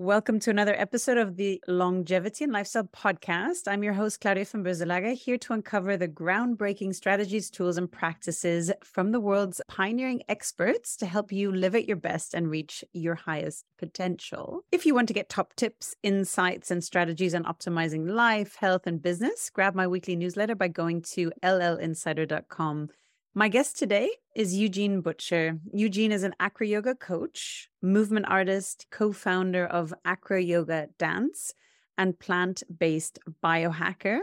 Welcome to another episode of the Longevity and Lifestyle Podcast. I'm your host, Claudia von Boeselager, here to uncover the groundbreaking strategies, tools, and practices from the world's pioneering experts to help you live at your best and reach your highest potential. If you want to get top tips, insights, and strategies on optimizing life, health, and business, grab my weekly newsletter by going to llinsider.com my guest today is Eugene Butcher. Eugene is an acro yoga coach, movement artist, co founder of Acro Yoga Dance, and plant based biohacker.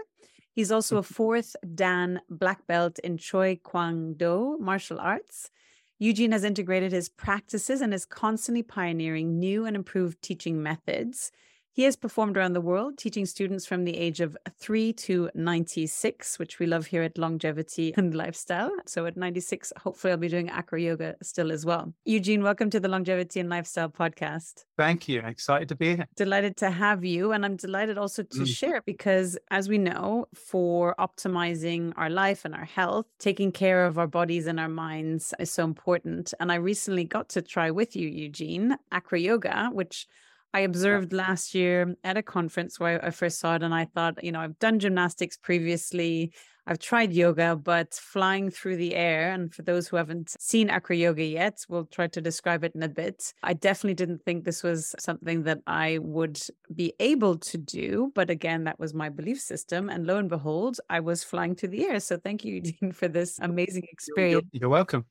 He's also a mm-hmm. fourth Dan black belt in Choi Kwang Do martial arts. Eugene has integrated his practices and is constantly pioneering new and improved teaching methods. He has performed around the world, teaching students from the age of 3 to 96, which we love here at Longevity and Lifestyle. So at 96, hopefully I'll be doing acro yoga still as well. Eugene, welcome to the Longevity and Lifestyle podcast. Thank you. Excited to be here. Delighted to have you. And I'm delighted also to mm. share because, as we know, for optimizing our life and our health, taking care of our bodies and our minds is so important. And I recently got to try with you, Eugene, acro yoga, which I observed last year at a conference where I first saw it, and I thought, you know, I've done gymnastics previously. I've tried yoga, but flying through the air, and for those who haven't seen acro yoga yet, we'll try to describe it in a bit. I definitely didn't think this was something that I would be able to do. But again, that was my belief system. And lo and behold, I was flying through the air. So thank you, Dean, for this amazing experience. You're, you're welcome.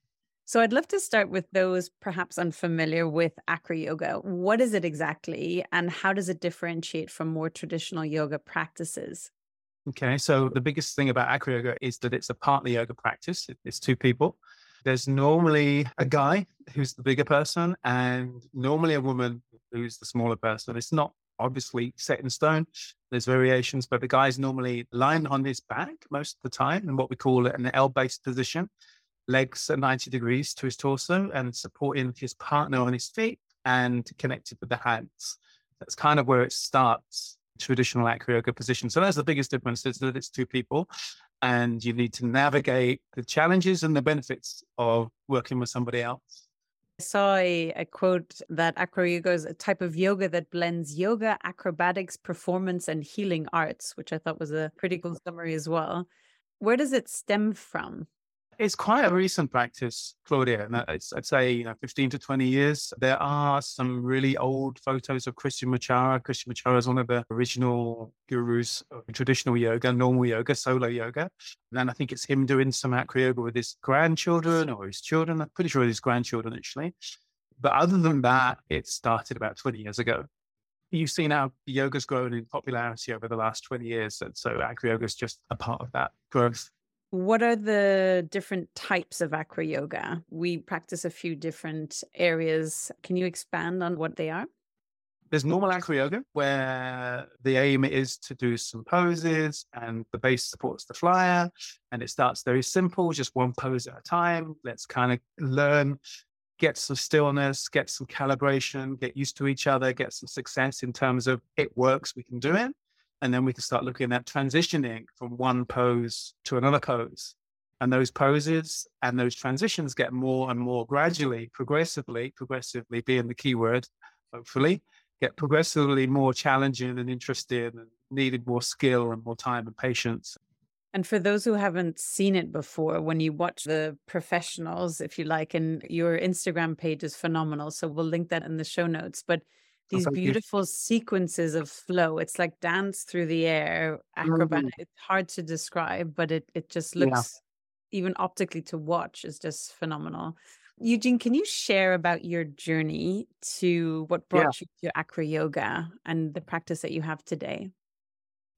So I'd love to start with those perhaps unfamiliar with acro yoga. What is it exactly and how does it differentiate from more traditional yoga practices? Okay, so the biggest thing about acro yoga is that it's a partner yoga practice. It's two people. There's normally a guy who's the bigger person and normally a woman who's the smaller person. It's not obviously set in stone. There's variations, but the guy's normally lying on his back most of the time in what we call an L-based position legs at 90 degrees to his torso and supporting his partner on his feet and connected with the hands. That's kind of where it starts, traditional acro yoga position. So that's the biggest difference is that it's two people and you need to navigate the challenges and the benefits of working with somebody else. I saw a, a, quote that acro yoga is a type of yoga that blends yoga, acrobatics, performance, and healing arts, which I thought was a pretty cool summary as well. Where does it stem from? It's quite a recent practice, Claudia. And I'd say, you know, 15 to 20 years. There are some really old photos of Krishnamacharya. Christian Machara is one of the original gurus of traditional yoga, normal yoga, solo yoga. And then I think it's him doing some acro yoga with his grandchildren or his children. I'm pretty sure it's his grandchildren, actually. But other than that, it started about 20 years ago. You've seen how yoga's grown in popularity over the last 20 years. And so acro yoga is just a part of that growth. What are the different types of acro yoga? We practice a few different areas. Can you expand on what they are? There's normal acro yoga where the aim is to do some poses and the base supports the flyer. And it starts very simple, just one pose at a time. Let's kind of learn, get some stillness, get some calibration, get used to each other, get some success in terms of it works, we can do it. And then we can start looking at transitioning from one pose to another pose. And those poses and those transitions get more and more gradually, progressively, progressively being the key word, hopefully, get progressively more challenging and interesting and needed more skill and more time and patience. And for those who haven't seen it before, when you watch the professionals, if you like, and your Instagram page is phenomenal. So we'll link that in the show notes. But these beautiful sequences of flow. It's like dance through the air, acrobatic. Mm. It's hard to describe, but it it just looks yeah. even optically to watch is just phenomenal. Eugene, can you share about your journey to what brought yeah. you to acro yoga and the practice that you have today?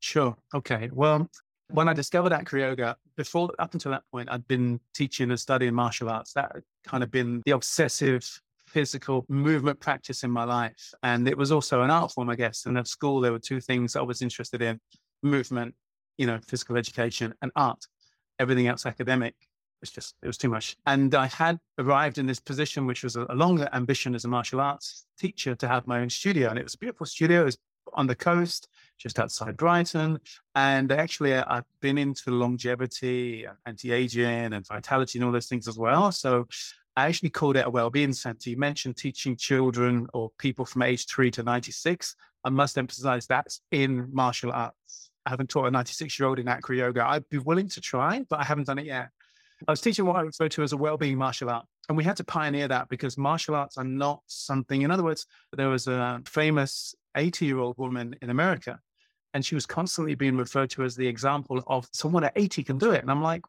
Sure. Okay. Well, when I discovered acro yoga, before up until that point, I'd been teaching and studying martial arts. That had kind of been the obsessive physical movement practice in my life. And it was also an art form, I guess. And at school, there were two things I was interested in movement, you know, physical education and art. Everything else academic was just, it was too much. And I had arrived in this position, which was a, longer ambition as a martial arts teacher to have my own studio. And it was a beautiful studio. It was on the coast, just outside Brighton. And actually, uh, I've been into longevity, anti aging, and vitality, and all those things as well. So I actually called it a well-being center. You mentioned teaching children or people from age three to 96. I must emphasize that's in martial arts. I haven't taught a 96 year old in acro yoga. I'd be willing to try, but I haven't done it yet. I was teaching what I refer to as a well-being martial art. And we had to pioneer that because martial arts are not something, in other words, there was a famous 80 year old woman in America, and she was constantly being referred to as the example of someone at 80 can do it. And I'm like,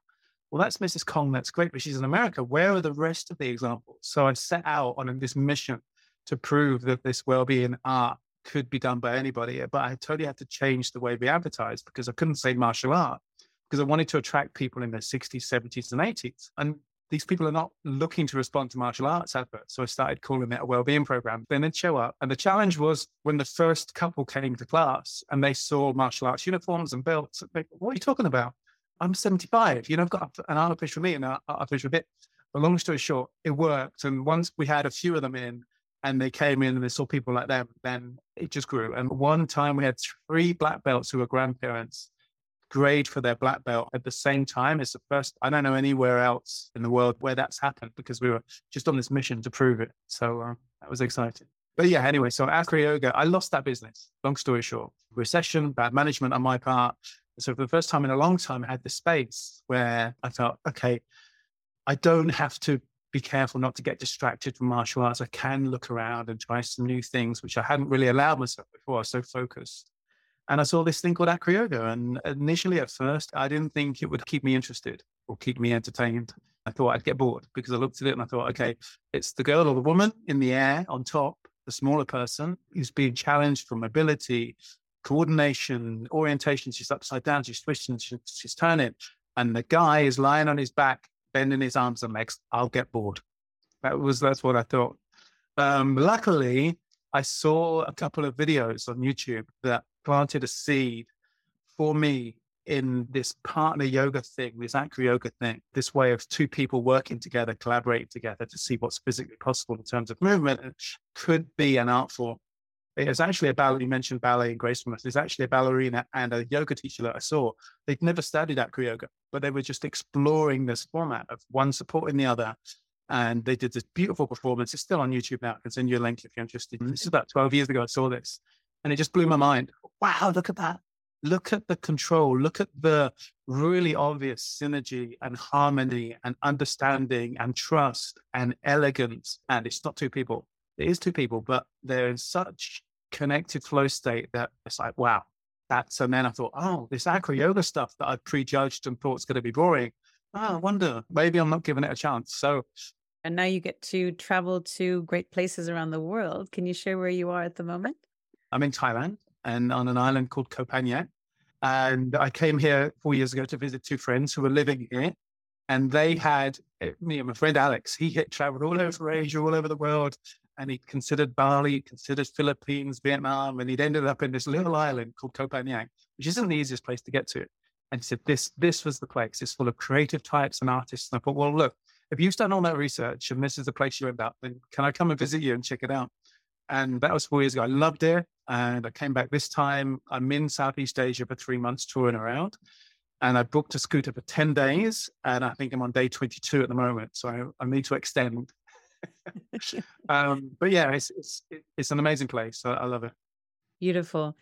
well, that's Mrs. Kong. That's great, but she's in America. Where are the rest of the examples? So I set out on this mission to prove that this well-being art could be done by anybody. But I totally had to change the way we advertised because I couldn't say martial art because I wanted to attract people in their 60s, 70s, and 80s. And these people are not looking to respond to martial arts adverts. So I started calling it a well-being program. Then they'd show up. And the challenge was when the first couple came to class and they saw martial arts uniforms and belts, like, what are you talking about? I'm 75. You know, I've got an artificial knee and an artificial bit. But long story short, it worked. And once we had a few of them in and they came in and they saw people like them, then it just grew. And one time we had three black belts who were grandparents grade for their black belt at the same time. It's the first, I don't know anywhere else in the world where that's happened because we were just on this mission to prove it. So uh, that was exciting. But yeah, anyway, so Acro Yoga, I lost that business. Long story short, recession, bad management on my part. So for the first time in a long time, I had the space where I felt, okay, I don't have to be careful not to get distracted from martial arts. I can look around and try some new things, which I hadn't really allowed myself before. I was so focused. And I saw this thing called acro yoga. And initially, at first, I didn't think it would keep me interested or keep me entertained. I thought I'd get bored because I looked at it and I thought, okay, it's the girl or the woman in the air on top, the smaller person is being challenged for mobility, coordination, orientation. She's upside down, she's twisting, she's, she's turning. And the guy is lying on his back, bending his arms and legs. I'll get bored. That was that's what I thought. Um, luckily, I saw a couple of videos on YouTube that planted a seed for me in this partner yoga thing, this acro yoga thing, this way of two people working together, collaborating together to see what's physically possible in terms of movement could be an art form it's actually a ballet. You mentioned ballet and gracefulness. It's actually a ballerina and a yoga teacher that I saw. They'd never studied acro yoga, but they were just exploring this format of one supporting the other. And they did this beautiful performance. It's still on YouTube now. I can send you a link if you're interested. Mm-hmm. This is about 12 years ago. I saw this and it just blew my mind. Wow, look at that. Look at the control. Look at the really obvious synergy and harmony and understanding and trust and elegance. And it's not two people. It is two people, but they're in such connected flow state that it's like, wow, that's, and then I thought, oh, this acro yoga stuff that I prejudged and thought was going to be boring. Oh, I wonder, maybe I'm not giving it a chance. So, and now you get to travel to great places around the world. Can you share where you are at the moment? I'm in Thailand and on an island called Koh Phangan. And I came here four years ago to visit two friends who were living here. And they had me and my friend Alex, he had traveled all over Asia, all over the world and he'd considered Bali, he'd considered Philippines, Vietnam, and he'd ended up in this little island called Koh Phangan, which isn't the easiest place to get to. And he said, this, this was the place. It's full of creative types and artists. And I thought, well, look, if you've done all that research and this is the place you end up, then can I come and visit you and check it out? And that was four years ago. I loved it. And I came back this time. I'm in Southeast Asia for three months touring around. And I booked a scooter for 10 days. And I think I'm on day 22 at the moment. So I, I need to extend um, but yeah, it's, it's, it's an amazing place. I, I love it. Beautiful.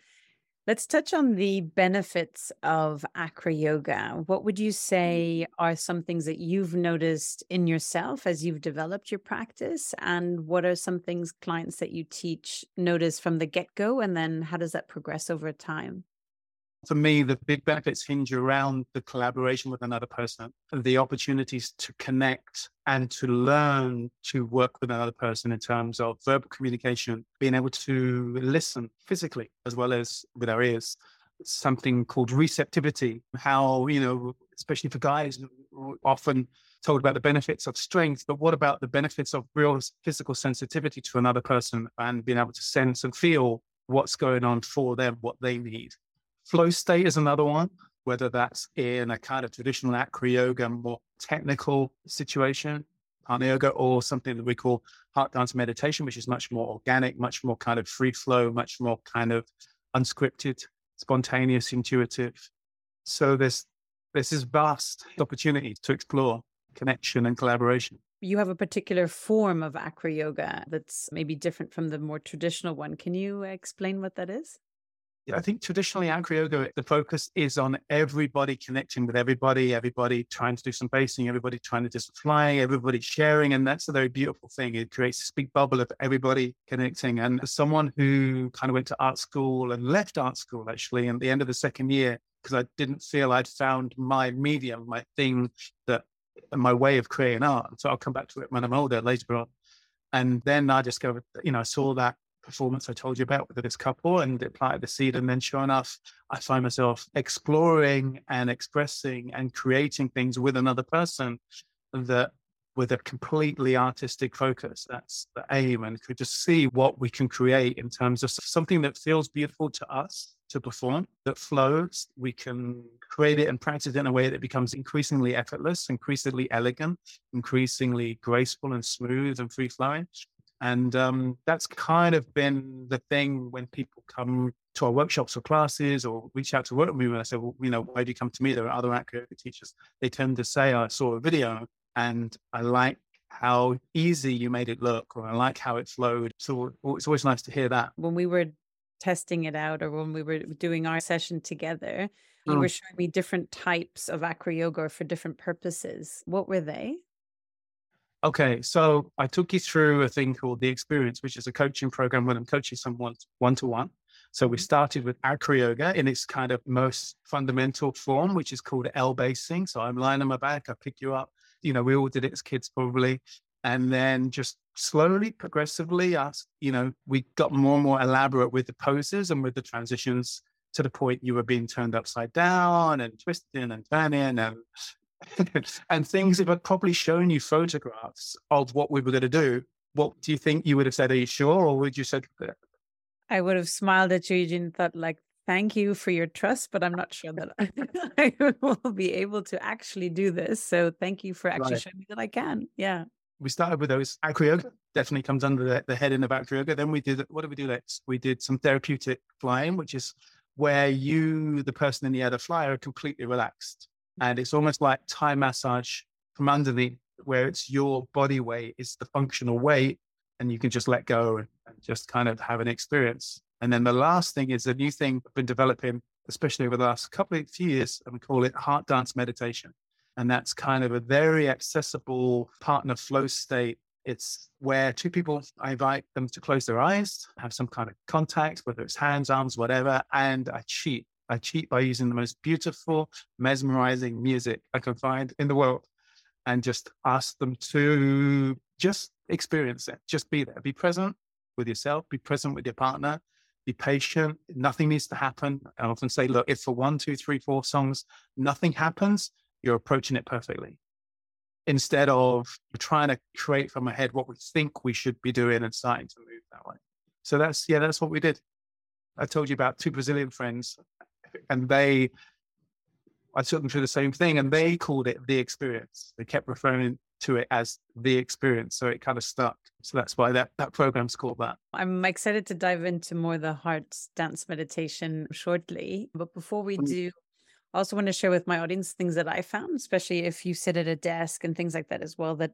Let's touch on the benefits of acro yoga. What would you mm. say are some things that you've noticed in yourself as you've developed your practice? And what are some things clients that you teach notice from the get go? And then how does that progress over time? For me, the big benefits hinge around the collaboration with another person, the opportunities to connect and to learn to work with another person in terms of verbal communication, being able to listen physically as well as with our ears. Something called receptivity, how, you know, especially for guys, often told about the benefits of strength, but what about the benefits of real physical sensitivity to another person and being able to sense and feel what's going on for them, what they need? Flow state is another one, whether that's in a kind of traditional acro yoga, more technical situation, partner yoga, or something that we call heart dance meditation, which is much more organic, much more kind of free flow, much more kind of unscripted, spontaneous, intuitive. So there's this vast opportunity to explore connection and collaboration. You have a particular form of acro yoga that's maybe different from the more traditional one. Can you explain what that is? I think traditionally acro yoga, the focus is on everybody connecting with everybody, everybody trying to do some basing, everybody trying to do some flying, everybody sharing. And that's a very beautiful thing. It creates this big bubble of everybody connecting. And as someone who kind of went to art school and left art school actually, at the end of the second year, because I didn't feel I'd found my medium, my thing that my way of creating art. So I'll come back to it when I'm older later on. And then I discovered, you know, I saw that performance I told you about with this couple and it planted the seed. And then sure enough, I find myself exploring and expressing and creating things with another person that with a completely artistic focus. That's the aim. And could just see what we can create in terms of something that feels beautiful to us to perform, that flows. We can create it and practice it in a way that becomes increasingly effortless, increasingly elegant, increasingly graceful and smooth and free flowing. And um, that's kind of been the thing when people come to our workshops or classes or reach out to work with me. When I say, well, you know, why do you come to me? There are other acro teachers. They tend to say, I saw a video and I like how easy you made it look, or I like how it flowed. So it's always nice to hear that. When we were testing it out or when we were doing our session together, you mm. were showing me different types of acro yoga for different purposes. What were they? Okay, so I took you through a thing called the experience, which is a coaching program when I'm coaching someone one to one. So we mm-hmm. started with acro yoga in its kind of most fundamental form, which is called L basing. So I'm lying on my back, I pick you up. You know, we all did it as kids probably. And then just slowly, progressively, us, you know, we got more and more elaborate with the poses and with the transitions to the point you were being turned upside down and twisting and turning and and things if I'd probably shown you photographs of what we were going to do, what do you think you would have said? Are you sure? Or would you said I would have smiled at you, Eugene, thought like, thank you for your trust, but I'm not sure that I will be able to actually do this. So thank you for actually right. showing me that I can. Yeah. We started with those acro yoga, definitely comes under the, the heading of acro yoga. Then we did, what did we do next? We did some therapeutic flying, which is where you, the person in the air, the flyer, are completely relaxed. And it's almost like Thai massage from underneath, where it's your body weight, it's the functional weight, and you can just let go and, and just kind of have an experience. And then the last thing is a new thing I've been developing, especially over the last couple of years, and we call it heart dance meditation. And that's kind of a very accessible partner flow state. It's where two people, I invite them to close their eyes, have some kind of contact, whether it's hands, arms, whatever, and I cheat I cheat by using the most beautiful, mesmerizing music I can find in the world and just ask them to just experience it. Just be there, be present with yourself, be present with your partner, be patient. Nothing needs to happen. I often say, look, if for one, two, three, four songs, nothing happens, you're approaching it perfectly. Instead of trying to create from ahead what we think we should be doing and starting to move that way. So that's, yeah, that's what we did. I told you about two Brazilian friends and they I took them through the same thing and they called it the experience. They kept referring to it as the experience. So it kind of stuck. So that's why that, that program's called that. I'm excited to dive into more the heart dance meditation shortly. But before we mm. do, I also want to share with my audience things that I found, especially if you sit at a desk and things like that as well, that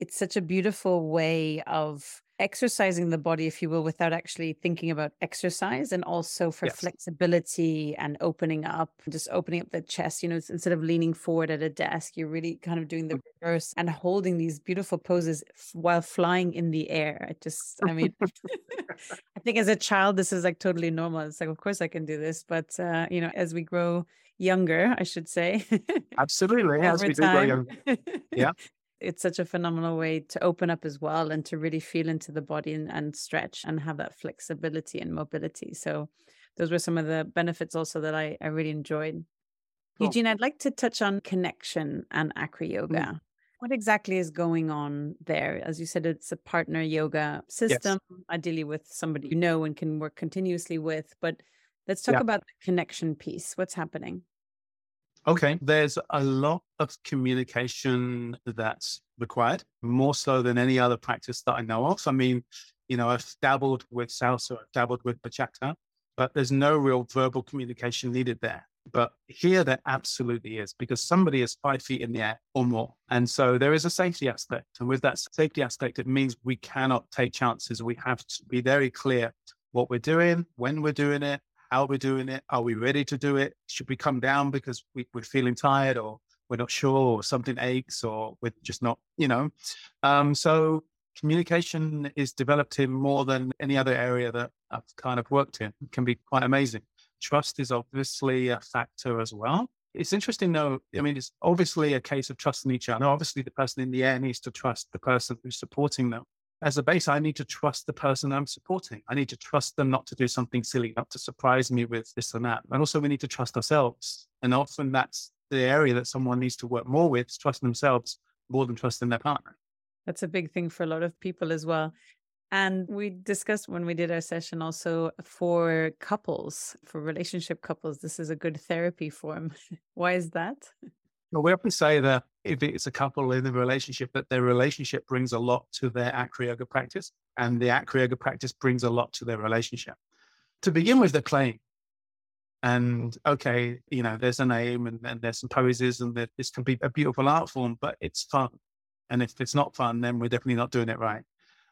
it's such a beautiful way of exercising the body, if you will, without actually thinking about exercise and also for yes. flexibility and opening up, just opening up the chest, you know, instead of leaning forward at a desk, you're really kind of doing the mm-hmm. reverse and holding these beautiful poses while flying in the air. I just, I mean, I think as a child, this is like totally normal. It's like, of course I can do this. But, uh, you know, as we grow younger, I should say. Absolutely. As we time. do grow younger. Yeah it's such a phenomenal way to open up as well and to really feel into the body and, and stretch and have that flexibility and mobility. So those were some of the benefits also that I, I really enjoyed. Cool. Eugene, I'd like to touch on connection and acro yoga. Mm. What exactly is going on there? As you said, it's a partner yoga system, yes. ideally with somebody you know and can work continuously with. But let's talk yeah. about the connection piece. What's happening? Okay, there's a lot of communication that's required, more so than any other practice that I know of. I mean, you know, I've dabbled with salsa, I've dabbled with bachata, but there's no real verbal communication needed there. But here there absolutely is because somebody is five feet in the air or more. And so there is a safety aspect. And with that safety aspect, it means we cannot take chances. We have to be very clear what we're doing, when we're doing it, how we're doing it. Are we ready to do it? Should we come down because we, are feeling tired or we're not sure or something aches or we're just not, you know? Um, so communication is developed in more than any other area that I've kind of worked in. It can be quite amazing. Trust is obviously a factor as well. It's interesting though. I mean, it's obviously a case of trusting each other. Obviously, the person in the air needs to trust the person who's supporting them. As a base, I need to trust the person I'm supporting. I need to trust them not to do something silly, not to surprise me with this and that. And also, we need to trust ourselves. And often that's the area that someone needs to work more with, trust themselves more than trusting their partner. That's a big thing for a lot of people as well. And we discussed when we did our session also for couples, for relationship couples, this is a good therapy form. Why is that? Well, we often say that if it's a couple in a relationship, that their relationship brings a lot to their acro yoga practice, and the acro yoga practice brings a lot to their relationship. To begin with, they're playing. And okay, you know, there's a name and, and there's some poses, and this can be a beautiful art form, but it's fun. And if it's not fun, then we're definitely not doing it right.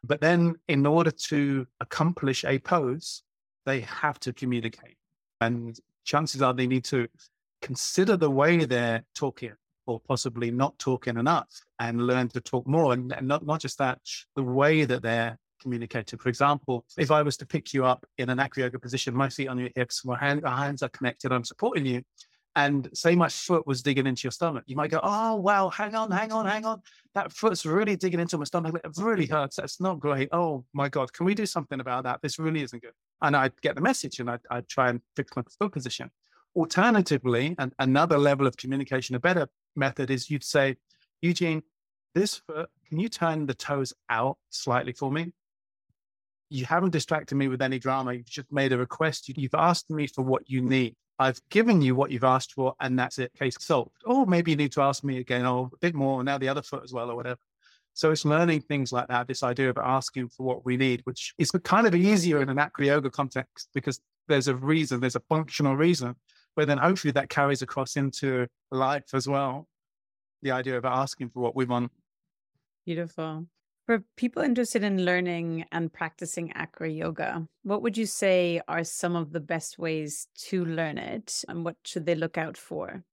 But then, in order to accomplish a pose, they have to communicate. And chances are they need to consider the way they're talking or possibly not talking enough and learn to talk more. And, and not, not just that, the way that they're communicating. For example, if I was to pick you up in an acro yoga position, my feet on your hips, my, hand, hands are connected, I'm supporting you, and say my foot was digging into your stomach, you might go, Oh, wow, hang on, hang on, hang on. That foot's really digging into my stomach. It really hurts. That's not great. Oh my God, can we do something about that? This really isn't good. And I'd get the message and I'd, I'd try and fix my foot position. Alternatively, and another level of communication, a better method is you'd say, Eugene, this foot, can you turn the toes out slightly for me? You haven't distracted me with any drama. You've just made a request. You've asked me for what you need. I've given you what you've asked for, and that's it, case solved. Or maybe you need to ask me again, or a bit more, now the other foot as well, or whatever. So it's learning things like that, this idea of asking for what we need, which is kind of easier in an acro yoga context because there's a reason, there's a functional reason. But then hopefully that carries across into life as well. The idea of asking for what we want. Beautiful. For people interested in learning and practicing acro yoga, what would you say are some of the best ways to learn it and what should they look out for?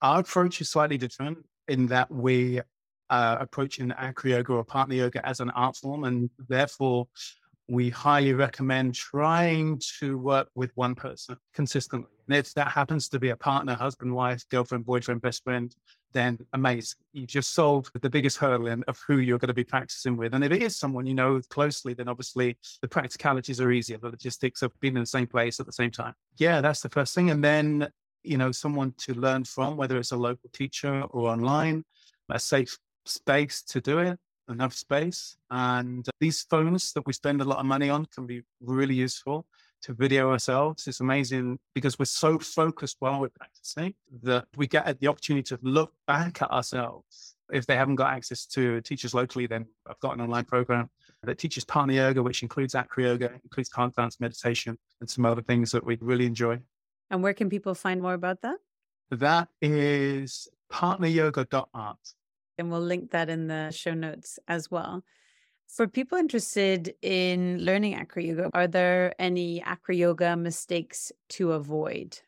Our approach is slightly different in that we uh, approaching acro yoga or partner yoga as an art form, and therefore we highly recommend trying to work with one person consistently. And if that happens to be a partner, husband, wife, girlfriend, boyfriend, best friend, then amazing. You've just solved the biggest hurdle in, of who you're going to be practicing with. And if it is someone you know closely, then obviously the practicalities are easier. The logistics of being in the same place at the same time. Yeah, that's the first thing. And then, you know, someone to learn from, whether it's a local teacher or online, a safe space to do it, enough space. And these phones that we spend a lot of money on can be really useful to video ourselves. It's amazing because we're so focused while we're practicing that we get the opportunity to look back at ourselves. If they haven't got access to teachers locally, then I've got an online program that teaches Partner Yoga, which includes Acro Yoga, includes Calm Dance meditation, and some other things that we really enjoy. And where can people find more about that? That is partneryoga.art. And we'll link that in the show notes as well. For people interested in learning acro yoga, are there any acro yoga mistakes to avoid?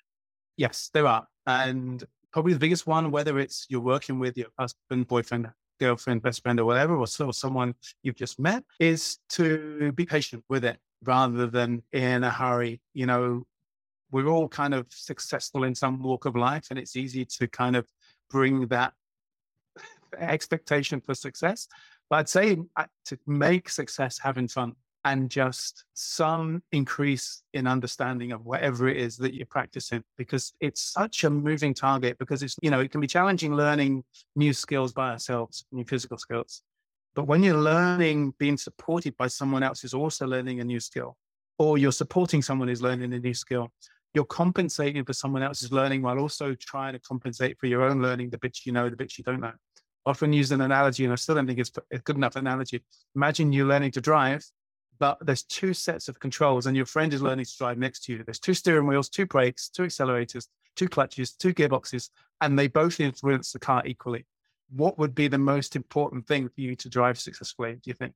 Yes, there are. And probably the biggest one, whether it's you're working with your husband, boyfriend, girlfriend, best friend, or whatever, or so someone you've just met, is to be patient with it rather than in a hurry. You know, we're all kind of successful in some walk of life, and it's easy to kind of bring that expectation for success but I'd say uh, to make success having fun and just some increase in understanding of whatever it is that you're practicing because it's such a moving target because it's you know it can be challenging learning new skills by ourselves new physical skills. But when you're learning being supported by someone else who's also learning a new skill or you're supporting someone who's learning a new skill you're compensating for someone else's learning while also trying to compensate for your own learning the bits you know the bits you don't know often use an analogy, and I still don't think it's a good enough analogy. Imagine you're learning to drive but there's two sets of controls and your friend is learning to drive next to you. There's two steering wheels, two brakes, two accelerators, two clutches, two gearboxes, and they both influence the car equally. What would be the most important thing for you to drive successfully, do you think?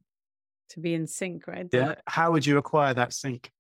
To be in sync, right? Yeah. How would you acquire that sync?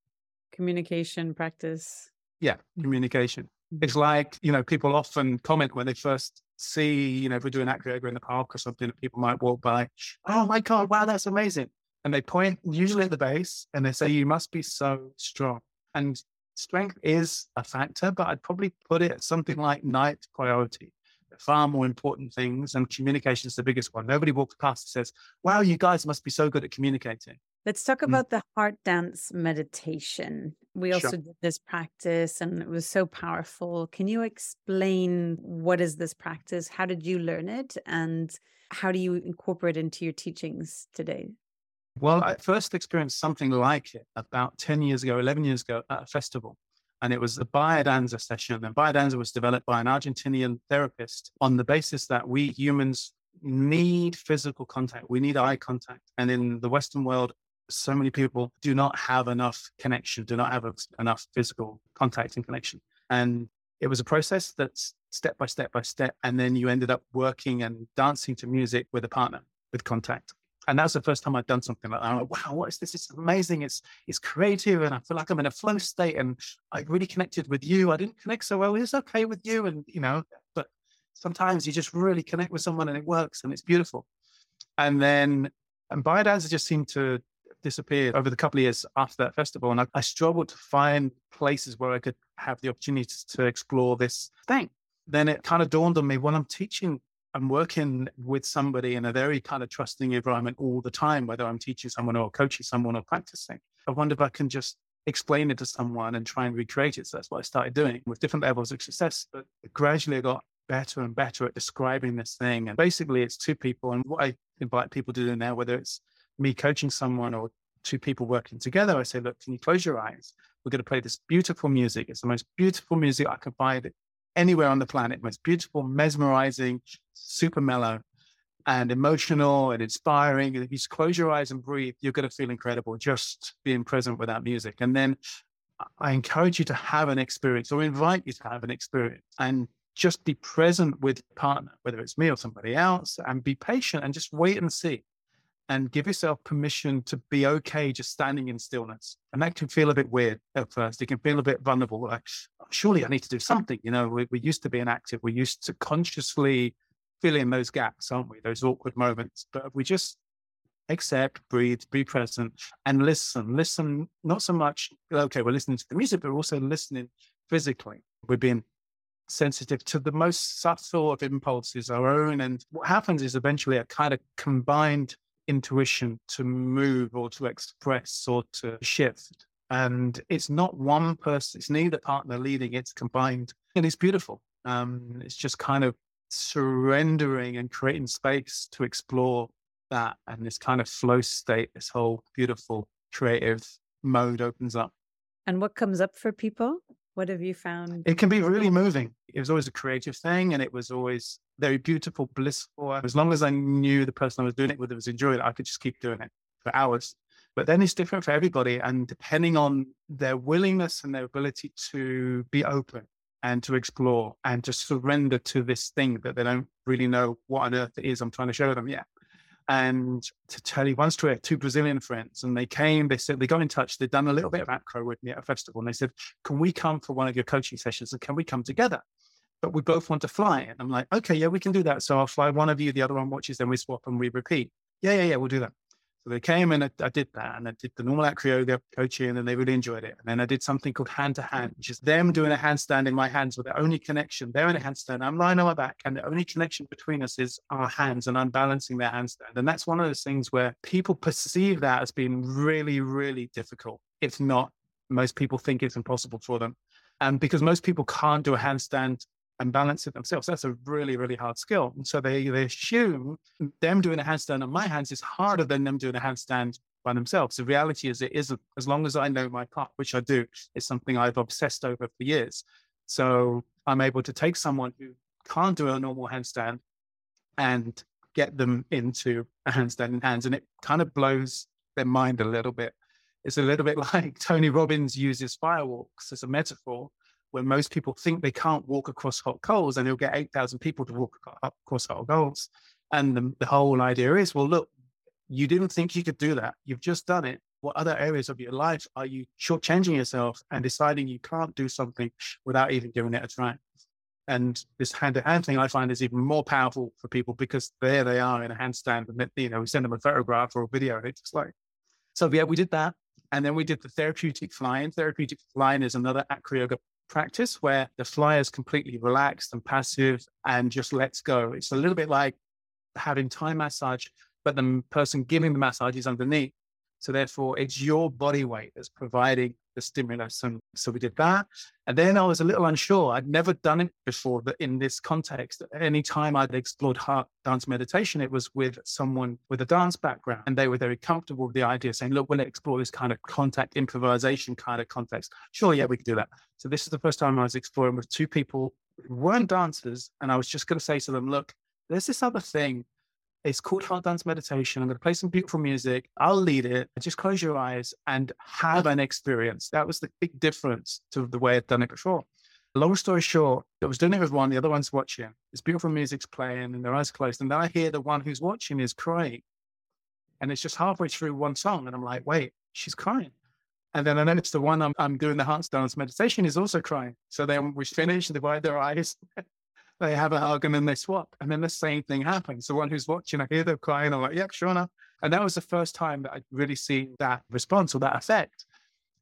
Communication, practice. Yeah, communication. Mm-hmm. It's like, you know, people often comment when they first see, you know, if we're doing acro yoga in the park or something, people might walk by, oh my God, wow, that's amazing. And they point usually at the base and they say, you must be so strong. And strength is a factor, but I'd probably put it at something like ninth priority. Far more important things, and communication is the biggest one. Nobody walks past and says, Wow, you guys must be so good at communicating. Let's talk mm. about mm. the heart dance meditation. We also sure. did this practice and it was so powerful. Can you explain what is this practice? How did you learn it? And how do you incorporate it into your teachings today? Well, I first experienced something like it about 10 years ago, 11 years ago at a festival. And it was the biodanza session. And biodanza was developed by an Argentinian therapist on the basis that we humans need physical contact. We need eye contact. And in the Western world, so many people do not have enough connection, do not have enough physical contact and connection. And it was a process that's step by step by step. And then you ended up working and dancing to music with a partner with contact. And that's the first time I've done something like that. I'm like, wow, what is this? It's amazing. It's it's creative, and I feel like I'm in a flow state. And I really connected with you. I didn't connect so well. It's okay with you, and you know, but sometimes you just really connect with someone, and it works, and it's beautiful. And then and biodanza just seemed to disappear over the couple of years after that festival, and I, I struggled to find places where I could have the opportunity to explore this thing. Then it kind of dawned on me when I'm teaching I'm working with somebody in a very kind of trusting environment all the time, whether I'm teaching someone or coaching someone or practicing. I wonder if I can just explain it to someone and try and recreate it. So that's what I started doing with different levels of success. But gradually I got better and better at describing this thing. And basically it's two people. And what I invite people to do now, whether it's me coaching someone or two people working together, I say, look, can you close your eyes? We're going to play this beautiful music. It's the most beautiful music I can find anywhere on the planet. Most beautiful, mesmerizing, super mellow and emotional and inspiring. And if you close your eyes and breathe, you're going to feel incredible just being present with that music. And then I encourage you to have an experience or invite you to have an experience and just be present with partner, whether it's me or somebody else, and be patient and just wait and see and give yourself permission to be okay just standing in stillness. And that can feel a bit weird at first. It can feel a bit vulnerable. Like, surely I need to do something. You know, we, we used to be inactive. We used to consciously fill in those gaps, aren't we? Those awkward moments. But if we just accept, breathe, be present, and listen. Listen, not so much, okay, we're listening to the music, but also listening physically. We're being sensitive to the most subtle of impulses, our own. And what happens is eventually a kind of combined intuition to move or to express or to shift. And it's not one person, it's neither partner leading, it's combined. And it's beautiful. Um, it's just kind of surrendering and creating space to explore that. And this kind of flow state, this whole beautiful creative mode opens up. And what comes up for people? What have you found? It can be really moving. It was always a creative thing and it was always very beautiful, blissful. As long as I knew the person I was doing it with was enjoying it, I could just keep doing it for hours. But then it's different for everybody. And depending on their willingness and their ability to be open and to explore and to surrender to this thing that they don't really know what on earth it is I'm trying to show them yet. And to tell you story, I two Brazilian friends, and they came. They said they got in touch. They'd done a little bit of acro with me at a festival, and they said, "Can we come for one of your coaching sessions? And can we come together?" But we both want to fly. And I'm like, "Okay, yeah, we can do that." So I'll fly one of you, the other one watches, then we swap and we repeat. Yeah, yeah, yeah, we'll do that. So they came and I, I, did that and I did the normal acro coaching and they really enjoyed it. And then I did something called hand to hand, which is them doing a handstand in my hands with the only connection. They're in a handstand, I'm lying on my back, and the only connection between us is our hands and I'm balancing their handstand. And that's one of those things where people perceive that as being really, really difficult. If not, most people think it's impossible for them. And because most people can't do a handstand and balance it themselves. That's a really, really hard skill. And so they, they assume them doing a handstand on my hands is harder than them doing a handstand by themselves. The reality is it isn't. As long as I know my part, which I do, it's something I've obsessed over for years. So I'm able to take someone who can't do a normal handstand and get them into a handstand in hands. And it kind of blows their mind a little bit It's a little bit like Tony Robbins uses firewalks as a metaphor, most people think they can't walk across hot coals and he'll get 8,000 people to walk across hot coals. And the, the whole idea is, well, look, you didn't think you could do that. You've just done it. What other areas of your life are you shortchanging yourself and deciding you can't do something without even giving it a try? And this hand to hand thing I find is even more powerful for people because there they are in a handstand and, you know, we send them a photograph or a video and it's just like, so yeah, we did that. And then we did the therapeutic flying. Therapeutic flying is another acro yoga practice where the fly is completely relaxed and passive and just lets go. It's a little bit like having Thai massage, but the person giving the massage is underneath. So therefore, it's your body weight that's providing the stimulus. And so we did that. And then I was a little unsure. I'd never done it before but in this context. Any time I'd explored heart dance meditation, it was with someone with a dance background. And they were very comfortable with the idea saying, look, we'll explore this kind of contact improvisation kind of context. Sure, yeah, we can do that. So this is the first time I was exploring with two people who weren't dancers. And I was just going to say to them, look, there's this other thing it's called Heart Dance Meditation. I'm going to play some beautiful music. I'll lead it. Just close your eyes and have an experience. That was the big difference to the way I'd done it before. Long story short, I was doing it with one, the other one's watching. This beautiful music's playing and their eyes closed. And then I hear the one who's watching is crying. And it's just halfway through one song. And I'm like, wait, she's crying. And then I noticed the one I'm, I'm doing the heart dance meditation is also crying. So then we finish, they wipe their eyes, they have a hug and then they swap. And then the same thing happens. The one who's watching, I hear them crying. I'm like, yep, sure enough. And that was the first time that I'd really seen that response or that effect.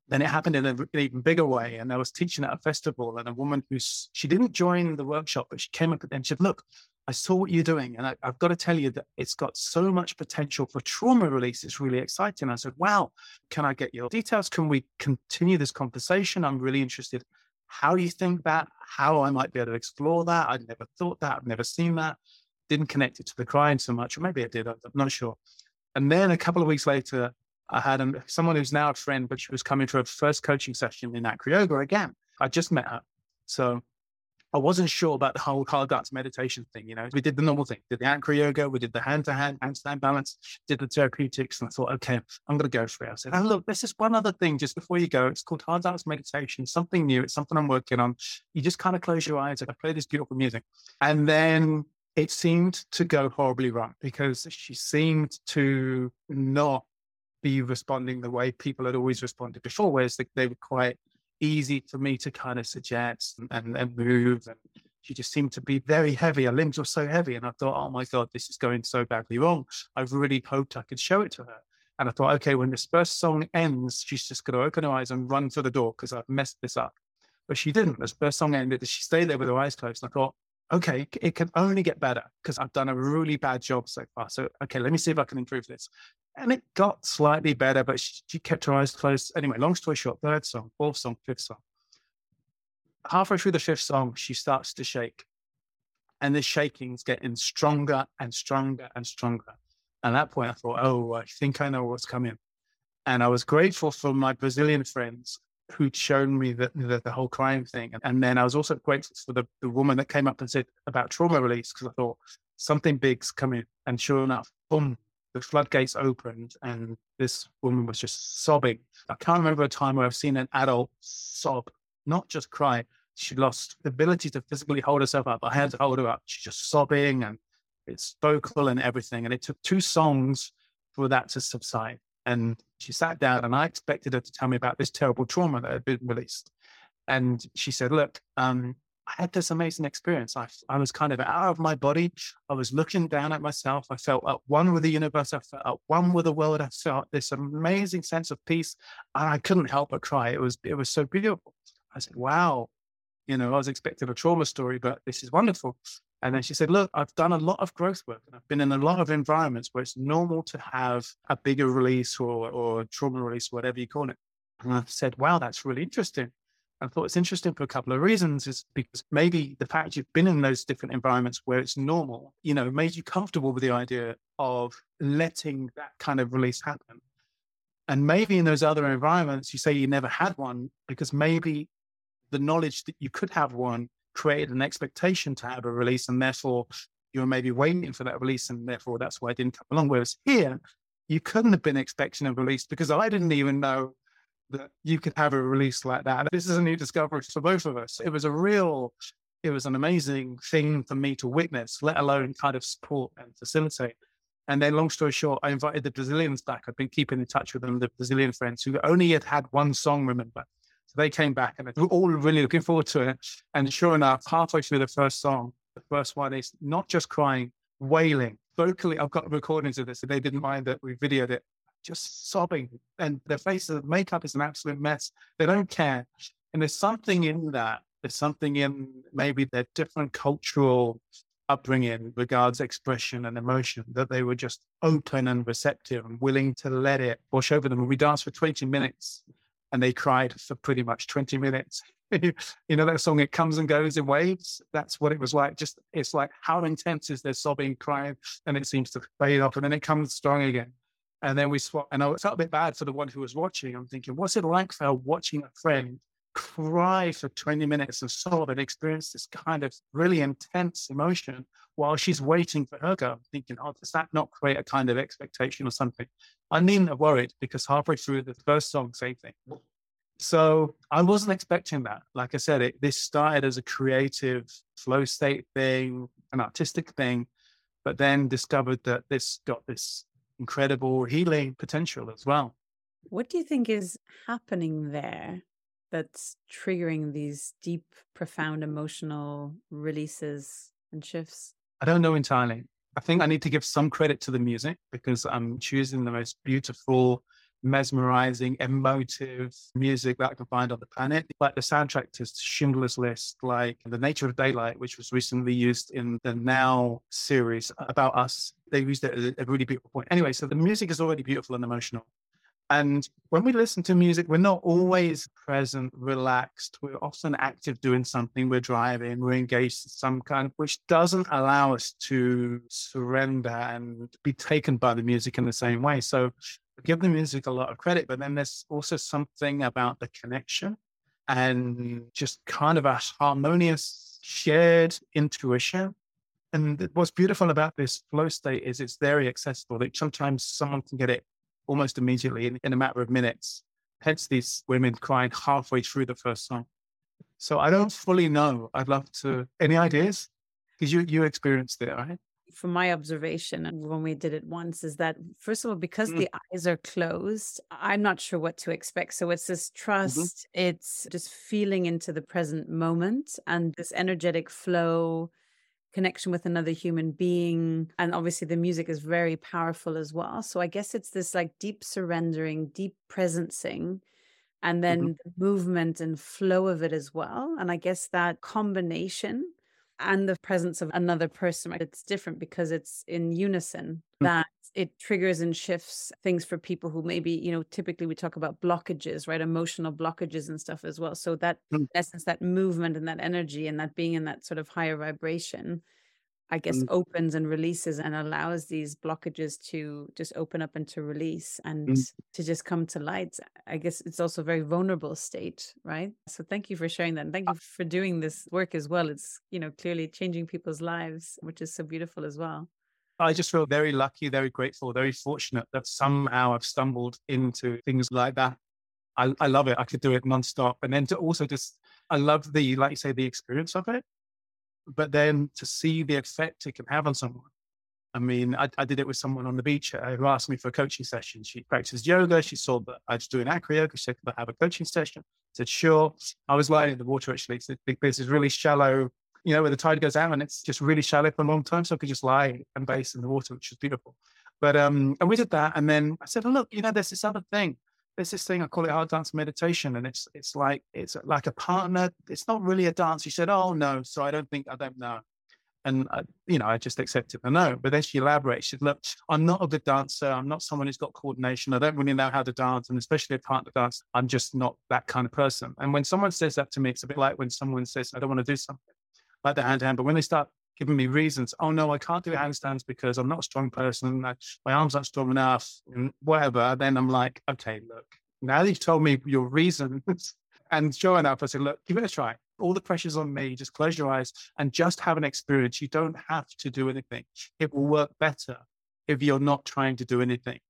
Then it happened in an even bigger way. And I was teaching at a festival and a woman who's, she didn't join the workshop, but she came up and she said, look, I saw what you're doing. And I, have got to tell you that it's got so much potential for trauma release. It's really exciting. I said, wow, can I get your details? Can we continue this conversation? I'm really interested how you think that, how I might be able to explore that. I'd never thought that, I've never seen that, didn't connect it to the crying so much, or maybe I did, I'm not sure. And then a couple of weeks later, I had a, someone who's now a friend, but she was coming to her first coaching session in Acro Yoga again. I just met her. So I wasn't sure about the whole heart dance meditation thing. You know, we did the normal thing, did the acro yoga, we did the hand to hand, handstand balance, did the therapeutics. And I thought, okay, I'm going to go for it. I said, oh, look, there's just one other thing just before you go. It's called heart dance meditation, something new. It's something I'm working on. You just kind of close your eyes. and I play this beautiful music. And then it seemed to go horribly wrong because she seemed to not be responding the way people had always responded before, whereas they, they were quite easy for me to kind of suggest and, and move. And she just seemed to be very heavy. Her limbs were so heavy. And I thought, oh my God, this is going so badly wrong. I really hoped I could show it to her. And I thought, okay, when this first song ends, she's just going to open her eyes and run for the door because I've messed this up. But she didn't. This first song ended. She stayed there with her eyes closed. And I thought, okay, it can only get better because I've done a really bad job so far. So, okay, let me see if I can improve this. And it got slightly better, but she, she kept her eyes closed. Anyway, long story short, third song, fourth song, fifth song. Halfway through the fifth song, she starts to shake. And the shaking's getting stronger and stronger and stronger. And at that point, I thought, oh, I think I know what's coming. And I was grateful for my Brazilian friends who'd shown me the, the, the, whole crime thing. And then I was also grateful for the, the woman that came up and said about trauma release because I thought something big's coming. And sure enough, boom, the floodgates opened and this woman was just sobbing. I can't remember a time where I've seen an adult sob, not just cry. She lost the ability to physically hold herself up. I had to hold her up. She's just sobbing and it's vocal and everything. And it took two songs for that to subside. And she sat down and I expected her to tell me about this terrible trauma that had been released. And she said, Look, um, I had this amazing experience. I, I was kind of out of my body. I was looking down at myself. I felt at one with the universe. I felt at one with the world. I felt this amazing sense of peace. And I couldn't help but cry. It was, it was so beautiful. I said, wow, you know, I was expecting a trauma story, but this is wonderful. And then she said, Look, I've done a lot of growth work and I've been in a lot of environments where it's normal to have a bigger release or, or trauma release, whatever you call it. And I said, Wow, that's really interesting. I thought it's interesting for a couple of reasons is because maybe the fact you've been in those different environments where it's normal, you know, made you comfortable with the idea of letting that kind of release happen. And maybe in those other environments, you say you never had one because maybe the knowledge that you could have one created an expectation to have a release, and therefore you were maybe waiting for that release, and therefore that's why I didn't come along. Whereas here, you couldn't have been expecting a release because I didn't even know that you could have a release like that. This is a new discovery for both of us. It was a real, it was an amazing thing for me to witness, let alone kind of support and facilitate. And then, long story short, I invited the Brazilians back. I've been keeping in touch with them, the Brazilian friends who only had had one song, remember. So they came back and they were all really looking forward to it. And sure enough, halfway through the first song, the first one is not just crying, wailing. Vocally, I've got recordings of this, and they didn't mind that we videoed it just sobbing and their faces, makeup is an absolute mess. They don't care. And there's something in that. There's something in maybe their different cultural upbringing regards expression and emotion that they were just open and receptive and willing to let it wash over them. And we danced for 20 minutes and they cried for pretty much 20 minutes. you know that song, It Comes and Goes in Waves? That's what it was like. Just, it's like, how intense is their sobbing, crying, and it seems to fade off and then it comes strong again. And then we swap. And I felt a bit bad for the one who was watching. I'm thinking, what's it like for watching a friend cry for 20 minutes and sob and experience this kind of really intense emotion while she's waiting for her go? Thinking, oh, does that not create a kind of expectation or something? I needn't have worried because halfway through the first song, same thing. So I wasn't expecting that. Like I said, it, this started as a creative flow state thing, an artistic thing, but then discovered that this got this incredible healing potential as well. What do you think is happening there that's triggering these deep, profound emotional releases and shifts? I don't know entirely. I think I need to give some credit to the music because I'm choosing the most beautiful, mesmerizing, emotive music that I can find on the planet. Like the soundtrack to Schindler's List, like The Nature of Daylight, which was recently used in the Now series about us. They used it as a really beautiful point. Anyway, so the music is already beautiful and emotional. And when we listen to music, we're not always present, relaxed. We're often active doing something. We're driving, we're engaged in some kind, which doesn't allow us to surrender and be taken by the music in the same way. So give the music a lot of credit, but then there's also something about the connection and just kind of a harmonious shared intuition. And what's beautiful about this flow state is it's very accessible. That sometimes someone can get it almost immediately in, in a matter of minutes. Hence these women crying halfway through the first song. So I don't fully know. I'd love to. Any ideas? Because you you experienced it, right? from my observation when we did it once is that first of all because mm. the eyes are closed i'm not sure what to expect so it's this mm-hmm. trust mm-hmm. it's just feeling into the present moment and this energetic flow connection with another human being and obviously the music is very powerful as well so i guess it's this like deep surrendering deep presencing and then mm-hmm. the movement and flow of it as well and i guess that combination and the presence of another person. Right? It's different because it's in unison mm. that it triggers and shifts things for people who maybe, you know, typically we talk about blockages, right? Emotional blockages and stuff as well. So that, mm. essence, that movement and that energy and that being in that sort of higher vibration I guess, mm. opens and releases and allows these blockages to just open up and to release and mm. to just come to light. I guess it's also a very vulnerable state, right? So thank you for sharing that. And thank uh you for doing this work as well. It's, you know, clearly changing people's lives, which is so beautiful as well. I just feel very lucky, very grateful, very fortunate that somehow I've stumbled into things like that. I, I love it. I could do it nonstop. And then to also just, I love the, like you say, the experience of it but then to see the effect it can have on someone. I mean, I, I did it with someone on the beach uh, who asked me for a coaching session. She practiced yoga. She saw that I was doing acro yoga. She said, Could I have a coaching session? I said, Sure. I was lying in the water actually. So this is really shallow, you know, where the tide goes out and it's just really shallow for a long time. So I could just lie and base in the water, which was beautiful. But, um, and we did that. And then I said, Look, you know, there's this other thing there's this thing I call it heart dance meditation, and it's it's like it's like a partner. It's not really a dance. She said, "Oh no," so I don't think I don't know, and I, you know I just accepted the no. But then she elaborates. She said, "Look, I'm not a good dancer. I'm not someone who's got coordination. I don't really know how to dance, and especially a partner dance. I'm just not that kind of person." And when someone says that to me, it's a bit like when someone says, "I don't want to do something," like the hand to hand. But when they start giving me reasons. Oh no, I can't do handstands because I'm not a strong person. my arms aren't strong enough, and whatever. Then I'm like, okay, look. Now that you've told me your reasons, and sure enough, I said, look, give it a try. All the pressure's on me. Just close your eyes and just have an experience. You don't have to do anything. It will work better if you're not trying to do anything.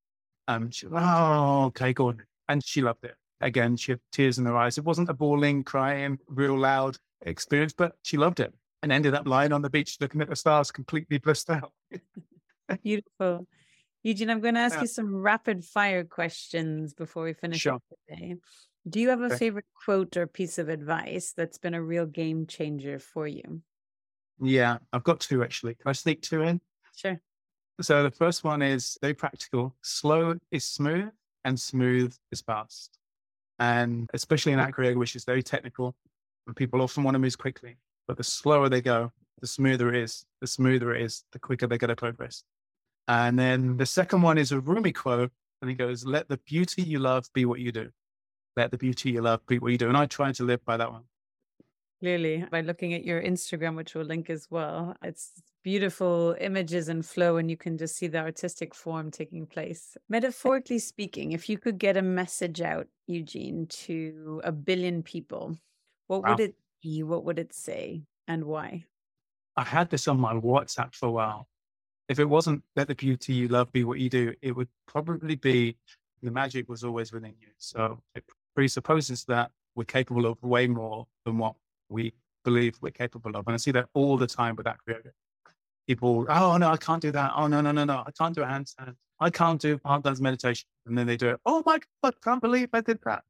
Um, she, oh, okay, go on. And she loved it. Again, she had tears in her eyes. It wasn't a bawling, crying, real loud experience, but she loved it and ended up lying on the beach looking at the stars, completely blissed out. Beautiful. Eugene, I'm going to ask yeah. you some rapid fire questions before we finish sure. today. Do you have a okay. favorite quote or piece of advice that's been a real game changer for you? Yeah, I've got two actually. Can I sneak two in? Sure. So the first one is very practical. Slow is smooth and smooth is fast. And especially in acro which is very technical, and people often want to move quickly. But the slower they go, the smoother it is. The smoother it is, the quicker they're going to progress. And then the second one is a Rumi quote, and he goes, "Let the beauty you love be what you do. Let the beauty you love be what you do." And I try to live by that one. Clearly, by looking at your Instagram, which we'll link as well, it's beautiful images and flow, and you can just see the artistic form taking place. Metaphorically speaking, if you could get a message out, Eugene, to a billion people, what wow. would it be? What would it say, and why? I had this on my WhatsApp for a while. If it wasn't let the beauty you love be what you do, it would probably be the magic was always within you. So it presupposes that we're capable of way more than what we believe we're capable of. And I see that all the time with acro yoga. People, oh no, I can't do that. Oh no, no, no, no, I can't do a handstand. I can't do heart dance meditation. And then they do it. Oh my God, I can't believe I did that.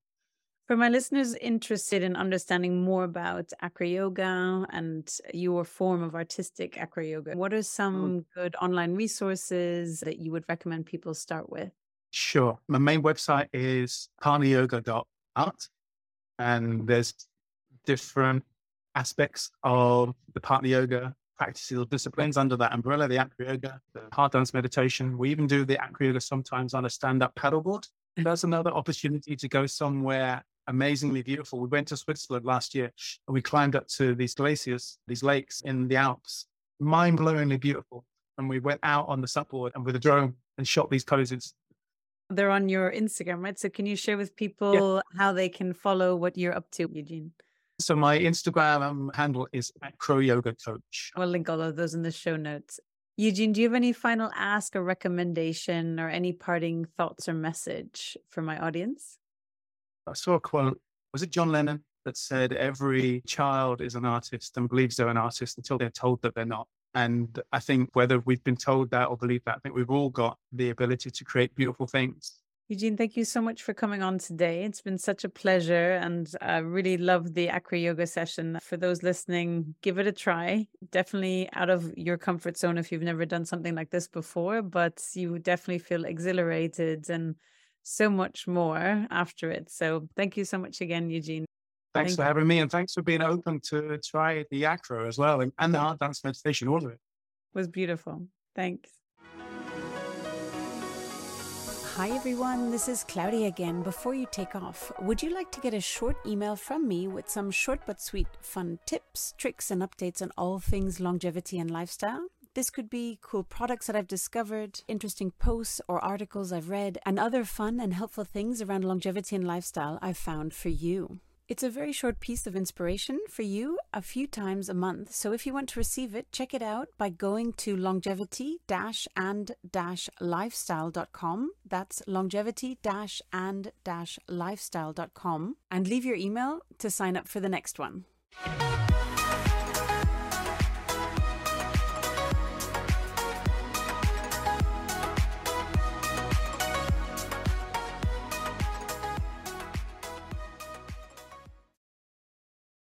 For my listeners interested in understanding more about acro yoga and your form of artistic acro yoga, what are some mm. good online resources that you would recommend people start with? Sure. My main website is partneryoga.art. And there's different aspects of the partner yoga practices or disciplines under that umbrella, the acro yoga, the heart dance meditation. We even do the acro yoga sometimes on a stand up paddleboard. That's another opportunity to go somewhere amazingly beautiful. We went to Switzerland last year and we climbed up to these glaciers, these lakes in the Alps, mind blowingly beautiful. And we went out on the supboard and with a drone and shot these poses. They're on your Instagram, right? So can you share with people yeah. how they can follow what you're up to, Eugene? So my Instagram handle is at acro yoga coach. I'll link all of those in the show notes. Eugene, do you have any final ask or recommendation or any parting thoughts or message for my audience? I saw a quote. Was it John Lennon that said, Every child is an artist and believes they're an artist until they're told that they're not? And I think whether we've been told that or believe that, I think we've all got the ability to create beautiful things. Eugene, thank you so much for coming on today. It's been such a pleasure and I really love the acro yoga session. For those listening, give it a try. Definitely out of your comfort zone if you've never done something like this before, but you definitely feel exhilarated and so much more after it. So thank you so much again, Eugene. Thanks thank for you. having me and thanks for being open to try the acro as well and, and the heart dance meditation, all of it. It was beautiful. Thanks. Hi everyone, this is Claudia again. Before you take off, would you like to get a short email from me with some short but sweet fun tips, tricks, and updates on all things longevity and lifestyle? This could be cool products that I've discovered, interesting posts or articles I've read, and other fun and helpful things around longevity and lifestyle I've found for you. It's a very short piece of inspiration for you a few times a month. So if you want to receive it, check it out by going to longevity and lifestyle.com. That's longevity and lifestyle.com and leave your email to sign up for the next one.